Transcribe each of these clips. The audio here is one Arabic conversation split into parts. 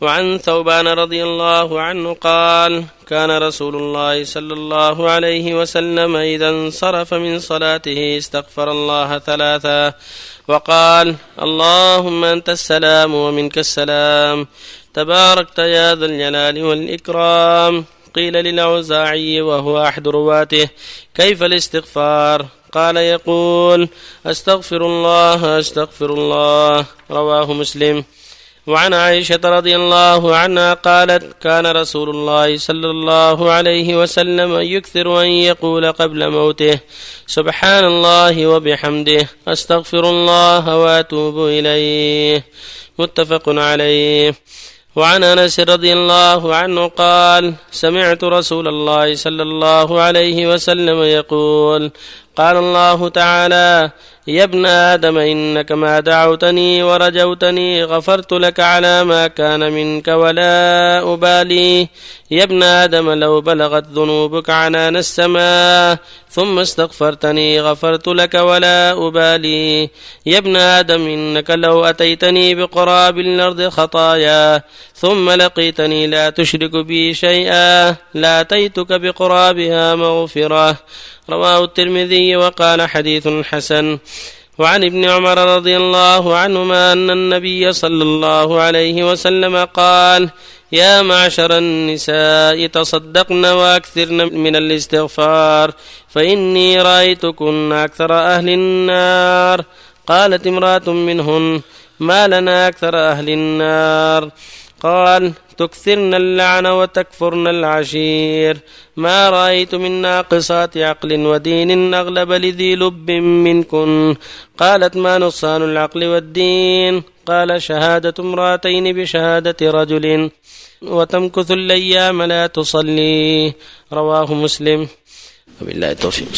وعن ثوبان رضي الله عنه قال كان رسول الله صلى الله عليه وسلم إذا انصرف من صلاته استغفر الله ثلاثا وقال اللهم أنت السلام ومنك السلام. تباركت يا ذا الجلال والإكرام. قيل للأوزاعي وهو أحد رواته كيف الاستغفار؟ قال يقول أستغفر الله أستغفر الله. رواه مسلم. وعن عائشة رضي الله عنها قالت كان رسول الله صلى الله عليه وسلم يكثر أن يقول قبل موته سبحان الله وبحمده أستغفر الله وأتوب إليه. متفق عليه. وعن أنس رضي الله عنه قال سمعت رسول الله صلى الله عليه وسلم يقول قال الله تعالى يا ابن آدم إنك ما دعوتني ورجوتني غفرت لك على ما كان منك ولا أبالي. يا ابن آدم لو بلغت ذنوبك عنان السماء ثم استغفرتني غفرت لك ولا أبالي. يا ابن آدم إنك لو أتيتني بقراب الأرض خطايا ثم لقيتني لا تشرك بي شيئا لأتيتك بقرابها مغفرة. رواه الترمذي وقال حديث حسن وعن ابن عمر رضي الله عنهما أن النبي صلى الله عليه وسلم قال يا معشر النساء تصدقن وأكثرن من الاستغفار فإني رأيتكن أكثر أهل النار. قالت امرأة منهن ما لنا أكثر أهل النار. قال تكثرن اللعن وتكفرن العشير. ما رأيت من ناقصات عقل ودين أغلب لذي لب منكن. قالت ما نقصان العقل والدين؟ قال شهادة امرأتين بشهادة رجل وتمكث الأيام لا تصلي. رواه مسلم. وبالله التوفيق.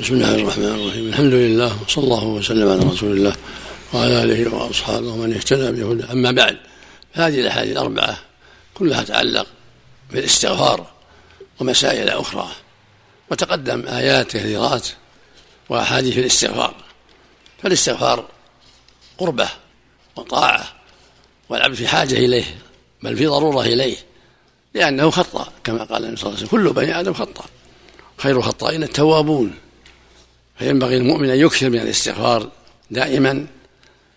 بسم الله الرحمن الرحيم. الحمد لله وصلى الله وسلم على رسول الله وعلى آله وأصحابه ومن اهتدى بهدى أما بعد هذه الأحاديث الأربعة كلها تعلق بالاستغفار ومسائل أخرى وتقدم آيات كثيرات وأحاديث الاستغفار. فالاستغفار قربة وطاعة والعبد في حاجة إليه بل في ضرورة إليه لأنه خطأ كما قال النبي صلى الله عليه وسلم. كل بني آدم خطأ خير الخطائين التوابون. فينبغي المؤمن أن يكثر من الاستغفار دائما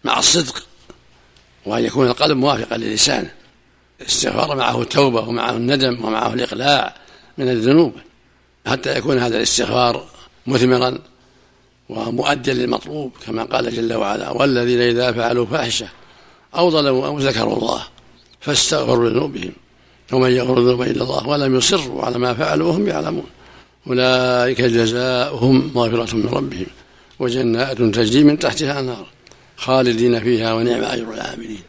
مع الصدق وأن يكون القلب موافقا للسانه الاستغفار معه التوبة ومعه الندم ومعه الإقلاع من الذنوب. حتى يكون هذا الاستغفار مثمرا ومؤديا للمطلوب كما قال جل وعلا والذين إذا فعلوا فاحشة أو ظلموا أو ذكروا الله فاستغفروا لذنوبهم ومن يغفر الذنوب إلا الله ولم يصروا على ما فعلوا وهم يعلمون. أولئك جزاؤهم مغفرة من ربهم وجنات تجري من تحتها النار خالدين فيها ونعم أجر العاملين.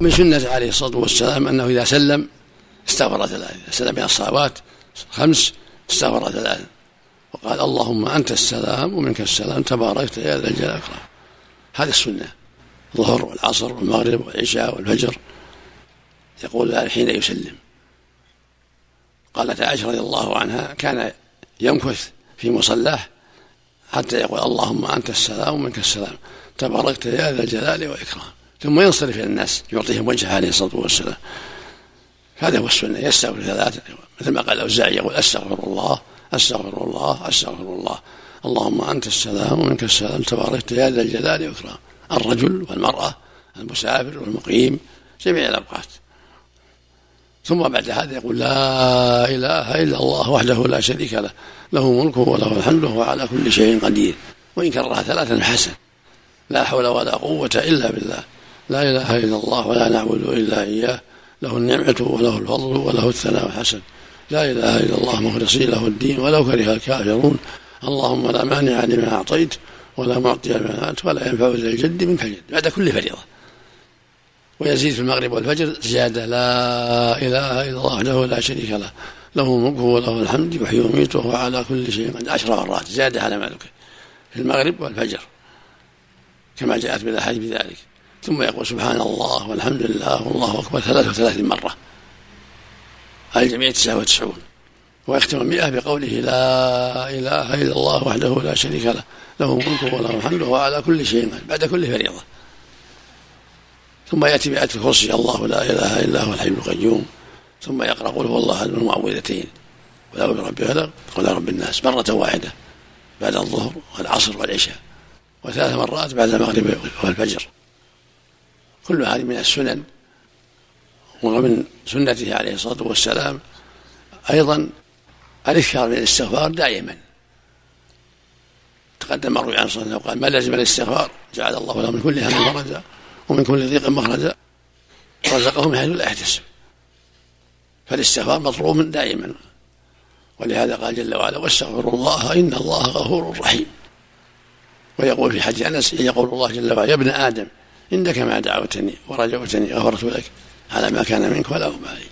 من سنة عليه الصلاة والسلام أنه إذا سلم استغفر ثلاثة إذا سلم من الصلوات خمس استغفر ثلاثة. وقال اللهم أنت السلام ومنك السلام تباركت يا ذا الجلال والإكرام. هذه السنة الظهر والعصر والمغرب والعشاء والفجر. يقول ذلك حين يسلم. قالت عائشة رضي الله عنها كان يمكث في مصلاه حتى يقول اللهم أنت السلام ومنك السلام. تباركت يا ذا الجلال والإكرام. ثم ينصرف إلى الناس يعطيهم وجهه عليه الصلاة والسلام. هذا هو السنة. يستغفر ثلاثة مثل ما قال الأوزاعي يقول أستغفر الله أستغفر الله أستغفر الله. اللهم أنت السلام ومنك السلام. تباركت يا ذا الجلال والإكرام. الرجل والمرأة المسافر والمقيم جميع الأوقات. ثم بعد هذا يقول لا إله إلا الله وحده لا شريك له. له ملكه وله الحمد وهو على كل شيء قدير. وإن كررها ثلاثا حسن. لا حول ولا قوة إلا بالله. لا إله إلا الله ولا نعبد إلا إياه. له النعمة وله الفضل وله الثناء الحسن. لا إله إلا الله مخلصين له الدين ولو كره الكافرون. اللهم لا مانع لما أعطيت ولا معطي لما أنت ولا ينفع ذا الجد منك الجد بعد كل فريضة. ويزيد في المغرب والفجر زيادة. لا إله إلا الله وحده لا شريك له. له ملكه وله الحمد يحيي ويميت وهو على كل شيء قد عشر مرات زيادة على ذكر في المغرب والفجر. كما جاءت بالأحاديث بذلك. ثم يقول سبحان الله والحمد لله والله ثلاث وثلاثين مرة. على الجميع تسعة وتسعون. ويختم المئة بقوله لا إله إلا الله وحده لا شريك له. له ملكه وله الحمد وهو على كل شيء بعد كل فريضة. ثم يأتي بآية الكرسي الله لا إله إلا هو الحي القيوم. ثم يقرأ قل هو الله أحد المعوذتين. ولا برب فلق ولا رب الناس. مرة واحدة بعد الظهر والعصر والعشاء. وثلاث مرات بعد المغرب والفجر. كل هذه من السنن ومن سنته عليه الصلاة والسلام. أيضا الاكثار من الاستغفار دائما. تقدم مروي عن صلى الله وسلم قال ما لزم الاستغفار؟ جعل الله له من كل هم فرجا ومن كل ضيق مخرجا. رزقه من حيث لا يحتسب. فالاستغفار مطلوب دائما. ولهذا قال جل وعلا واستغفروا الله إن الله غفور رحيم. ويقول في حج أنس يقول الله جل وعلا يا ابن آدم إنك ما دعوتني ورجوتني غفرت لك على ما كان منك ولا ابالي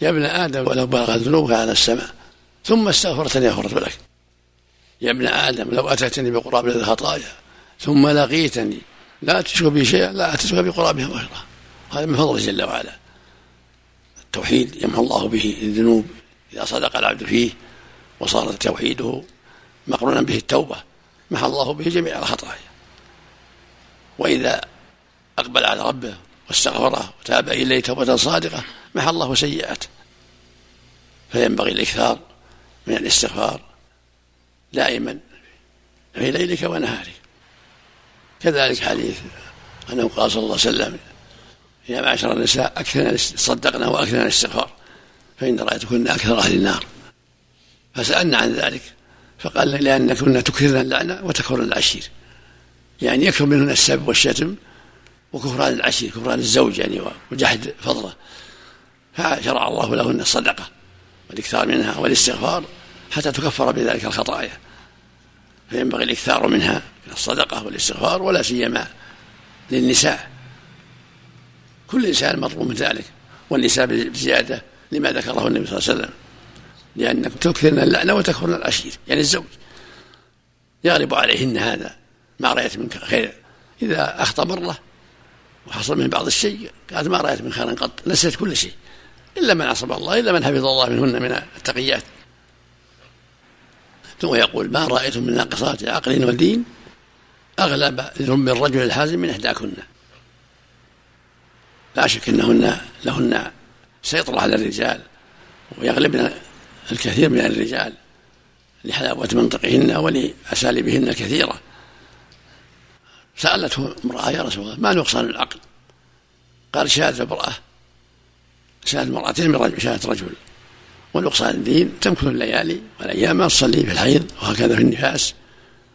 يا ابن آدم ولو بلغت ذنوبك على السماء ثم استغفرتني غفرت لك. يا ابن آدم لو أتيتني بقراب الخطايا ثم لقيتني لا تشرك بي شيئا لا اتيتك بقرابها مغفره هذا من فضله جل وعلا. التوحيد يمحو الله به الذنوب إذا صدق العبد فيه وصار توحيده مقرونا به التوبة. محى الله به جميع الخطايا. وإذا أقبل على ربه واستغفره وتاب إليه توبة صادقة محى الله سيئاته. فينبغي الإكثار من الاستغفار دائما في ليلك ونهارك. كذلك حديث أنه قال صلى الله عليه وسلم يا معشر النساء أكثرنا صدقنا وأكثرنا الاستغفار فإن رأيتكن أكثر أهل النار. فسألنا عن ذلك. فقال لأن كنا تكثرن اللعنه وتكفرن العشير. يعني يكثر منهن السب والشتم وكفران العشير كفران الزوج يعني وجحد فضله. فشرع الله لهن الصدقة والإكثار منها والاستغفار حتى تكفر بذلك الخطايا. فينبغي الإكثار منها من الصدقة والاستغفار ولا سيما للنساء. كل إنسان مطلوب من ذلك والنساء بزيادة لما ذكره النبي صلى الله عليه وسلم. لأنك تكثرن اللعنة وتكفرن العشير يعني الزوج يغلب عليهن هذا ما رأيت منك خير إذا أخطأ مرة وحصل من بعض الشيء قالت ما رأيت من خير قط نسيت كل شيء إلا من عصم الله إلا من حفظ الله منهن من التقيات. ثم يقول ما رأيت من ناقصات عقل ودين أغلب ذنب الرجل الحازم من إحداكن. لا شك إنهن لهن سيطرة على الرجال ويغلبن الكثير من الرجال لحلاوة منطقهن ولأساليبهن الكثيرة. سألته امرأة يا رسول الله ما نقصان العقل قال شهادة امرأة شهادة امرأتين من شهادة رجل. ونقصان الدين تمكث الليالي والأيام ما تصلي في الحيض وهكذا في النفاس.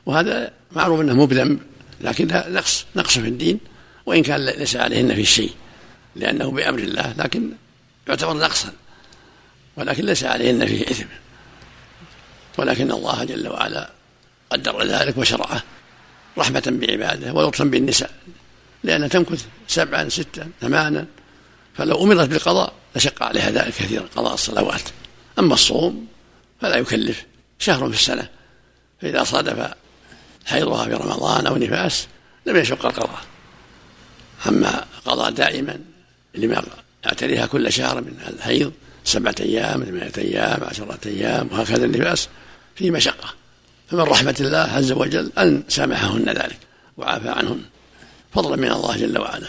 وهذا معروف أنه مو بذنب لكن نقص نقص في الدين وإن كان ليس عليهن في شيء لأنه بأمر الله لكن يعتبر نقصا. ولكن ليس عليهن فيه إثم. ولكن الله جل وعلا قدر ذلك وشرعه رحمة بعباده ولطفا بالنساء. لأنها تمكث سبعا ستا ثمانا فلو أمرت بالقضاء لشق عليها ذلك كثيرا قضاء الصلوات. أما الصوم فلا يكلف. شهر في السنة. فإذا صادف حيضها في رمضان أو نفاس لم يشق القضاء. أما قضاء دائما لما يعتريها كل شهر من الحيض سبعة أيام ثمانية أيام عشرة أيام وهكذا النفاس فيه مشقة. فمن رحمة الله عز وجل أن سامحهن ذلك وعافى عنهن. فضلا من الله جل وعلا.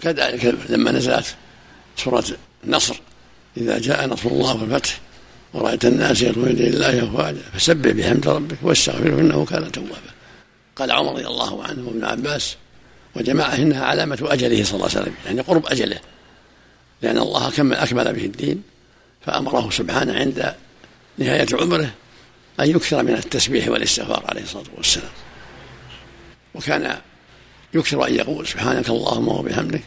كذلك لما نزلت سورة النصر إذا جاء نصر الله والفتح ورأيت الناس يدخلون إلى الله أفواجا فسبح بحمد ربك واستغفره إنه كان توابا. قال عمر رضي الله عنه وابن عباس وجماعة إنها علامة أجله صلى الله عليه وسلم يعني قرب أجله. لأن الله كمل أكمل به الدين فأمره سبحانه عند نهاية عمره أن يكثر من التسبيح والاستغفار عليه الصلاة والسلام. وكان يكثر أن يقول سبحانك اللهم وبحمدك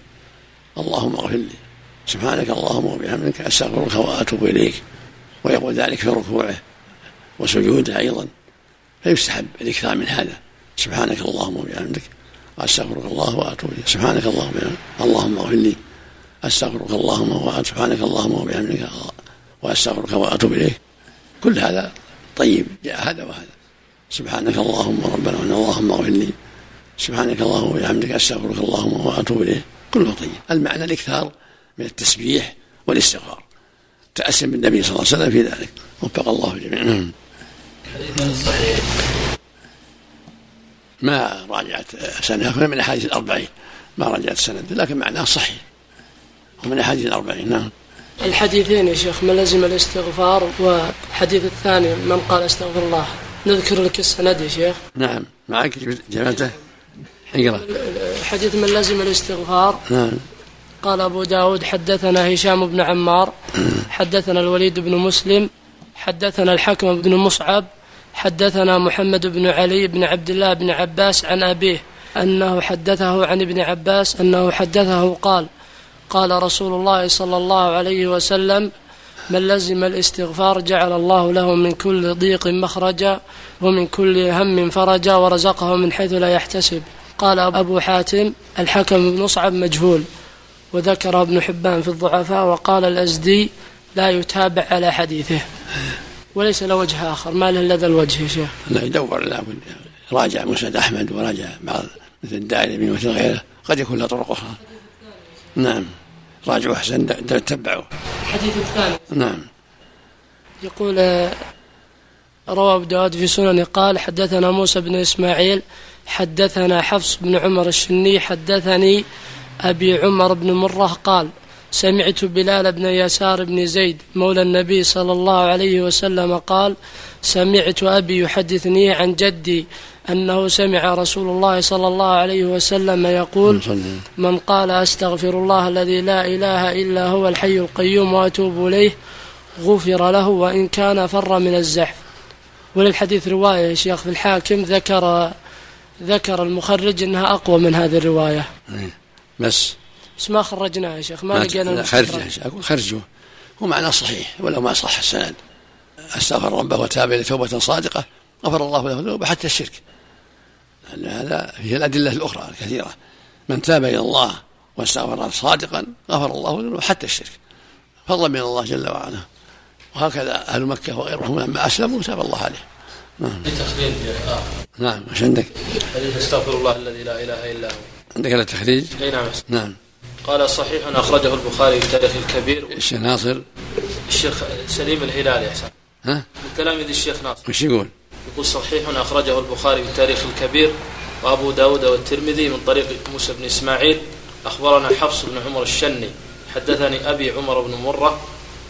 اللهم اغفر لي سبحانك اللهم وبحمدك أستغفرك وأتوب إليك. ويقول ذلك في ركوعه وسجوده أيضا. فيستحب الإكثار من هذا. سبحانك اللهم وبحمدك أستغفرك الله وأتوب إليك. سبحانك اللهم وبحمدك اللهم اغفر لي أستغفرك اللهم وسبحانك اللهم وبحمدك وأستغفرك وأتوب إليك. كل هذا طيب جاء هذا وهذا. سبحانك اللهم ربنا وان اللهم اغفر لي. سبحانك اللهم وبحمدك أستغفرك اللهم وأتوب اليه كله طيب. المعنى الإكثار من التسبيح والاستغفار. تأسم بالنبي صلى الله عليه وسلم في ذلك. وفق الله الجميع ما راجعت سنة من الاحاديث الأربعين ما رجعت السند لكن معناه صحيح. ومن أحاديث الأربعين نعم. الحديثين يا شيخ من لزم الاستغفار والحديث الثاني من قال استغفر الله. نذكر لك السند يا شيخ. نعم معك جمعته اقرأ. حديث من لزم الاستغفار. نعم. قال أبو داود حدثنا هشام بن عمار. حدثنا الوليد بن مسلم. حدثنا الحكم بن مصعب. حدثنا محمد بن علي بن عبد الله بن عباس عن أبيه أنه حدثه عن ابن عباس أنه حدثه قال قال رسول الله صلى الله عليه وسلم من لزم الاستغفار جعل الله له من كل ضيق مخرجا ومن كل هم فرجا ورزقه من حيث لا يحتسب. قال أبو حاتم الحكم بن مصعب مجهول وذكر ابن حبان في الضعفاء وقال الأزدي لا يتابع على حديثه. وليس له وجه آخر. ما له إلا الوجه يا شيخ. لا يدور لابد راجع مسند أحمد وراجع بعض مثل الدارمي مثل غيره. قد يكون له طرق أخرى نعم. راجعوا أحسن تبعوا الحديث الثاني. نعم. يقول روى أبو داود في سنن قال حدثنا موسى بن إسماعيل حدثنا حفص بن عمر الشني حدثني أبي عمر بن مرة قال سمعت بلال بن يسار بن زيد مولى النبي صلى الله عليه وسلم قال سمعت أبي يحدثني عن جدي أنه سمع رسول الله صلى الله عليه وسلم يقول من قال أستغفر الله الذي لا إله إلا هو الحي القيوم وأتوب إليه غفر له وإن كان فر من الزحف. وللحديث رواية يا شيخ في الحاكم ذكر ذكر المخرج أنها أقوى من هذه الرواية. إيه. بس. بس ما خرجناه يا شيخ ما, لقينا خرجه أقول خرجه هو معناه صحيح ولو ما صح السند. استغفر ربه وتاب إلى توبة صادقة غفر الله له ذنوبه حتى الشرك. لأن هذا فيه الأدلة الأخرى الكثيرة. من تاب إلى الله واستغفر صادقا غفر الله ذنوبه حتى الشرك. فضلا من الله جل وعلا. وهكذا أهل مكة وغيرهم لما أسلموا تاب الله عليه نعم. تخريج نعم إيش عندك؟ حديث استغفر الله الذي لا إله إلا هو. عندك هذا التخريج؟ أي نعم. نعم. قال صحيح أخرجه البخاري في تاريخ الكبير. الشيخ ناصر الشيخ سليم الهلالي أحسن. ها؟ من تلاميذ الشيخ ناصر. وش يقول؟ يقول صحيح أخرجه البخاري في التاريخ الكبير وأبو داود والترمذي من طريق موسى بن إسماعيل. أخبرنا حفص بن عمر الشني حدثني أبي عمر بن مرة.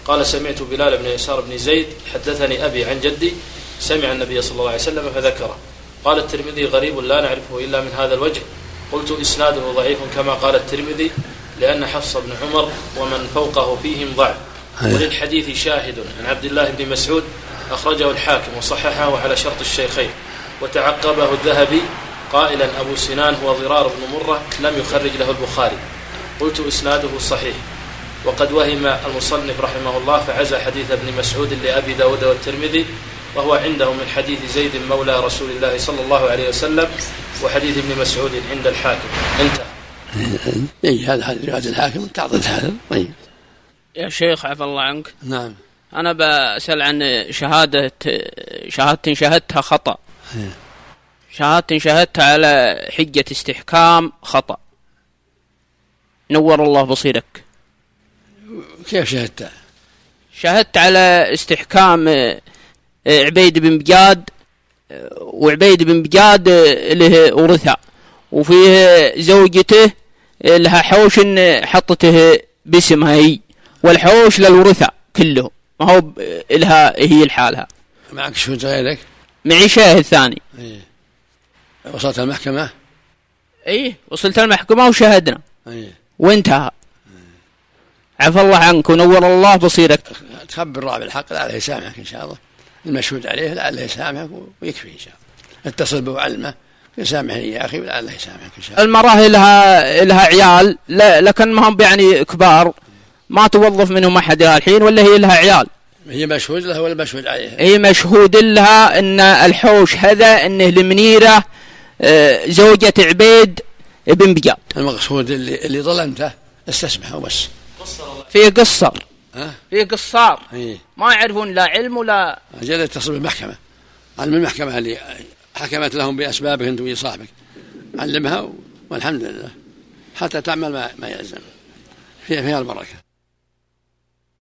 قال سمعت بلال بن يسار بن زيد حدثني أبي عن جدي سمع النبي صلى الله عليه وسلم فذكره. قال الترمذي غريب لا نعرفه إلا من هذا الوجه. قلت إسناده ضعيف كما قال الترمذي لأن حفص بن عمر ومن فوقه فيهم ضعف. وللحديث شاهد. عن عبد الله بن مسعود أخرجه الحاكم وصححه على شرط الشيخين. وتعقبه الذهبي قائلا أبو سنان هو ضرار بن مرة لم يخرج له البخاري. قلت إسناده صحيح. وقد وهم المصنف رحمه الله فعزى حديث ابن مسعود لأبي داود والترمذي وهو عنده من حديث زيد مولى رسول الله صلى الله عليه وسلم وحديث ابن مسعود عند الحاكم. انتهى. اي هذا هذا روايه الحاكم تعطي هذا. طيب. يا شيخ عفى الله عنك. نعم. أنا بسأل عن شهادة شهادة شهدتها خطأ. شهادة شهدتها على حجة استحكام خطأ. نور الله بصيرك. كيف شهدت شهدت على استحكام آه، عبيد بن بجاد آه، وعبيد بن بجاد آه، له ورثة. وفيه زوجته لها حوش حطته باسمها هي. والحوش للورثة كلهم ما هو إلها هي لحالها. معك شهود غيرك؟ معي شاهد ثاني إيه. وصلت المحكمة؟ إيه وصلت المحكمة وشهدنا. إيه. وانتهى. عفى الله عنك ونور الله بصيرك. تخبر الله بالحق لعله يسامحك إن شاء الله. المشهود عليه لعله يسامحك ويكفي إن شاء الله. اتصل به وعلمه يسامحني يا أخي ولعله يسامحك إن شاء الله. المرأة لها لها عيال لكن ما هم يعني كبار. ما توظف منهم أحد الحين ولا هي لها عيال؟ هي مشهود لها ولا مشهود عليها؟ هي مشهود لها إن الحوش هذا إنه لمنيرة آه، زوجة عبيد ابن بجاد. المقصود اللي اللي ظلمته استسمحه بس. في قصر. في قصار. إيه ما يعرفون لا علم ولا أجل يتصل بالمحكمه علم المحكمة اللي حكمت لهم باسبابك انت وصاحبك علمها والحمد لله. حتى تعمل ما, ما يلزم. فيها فيها البركة.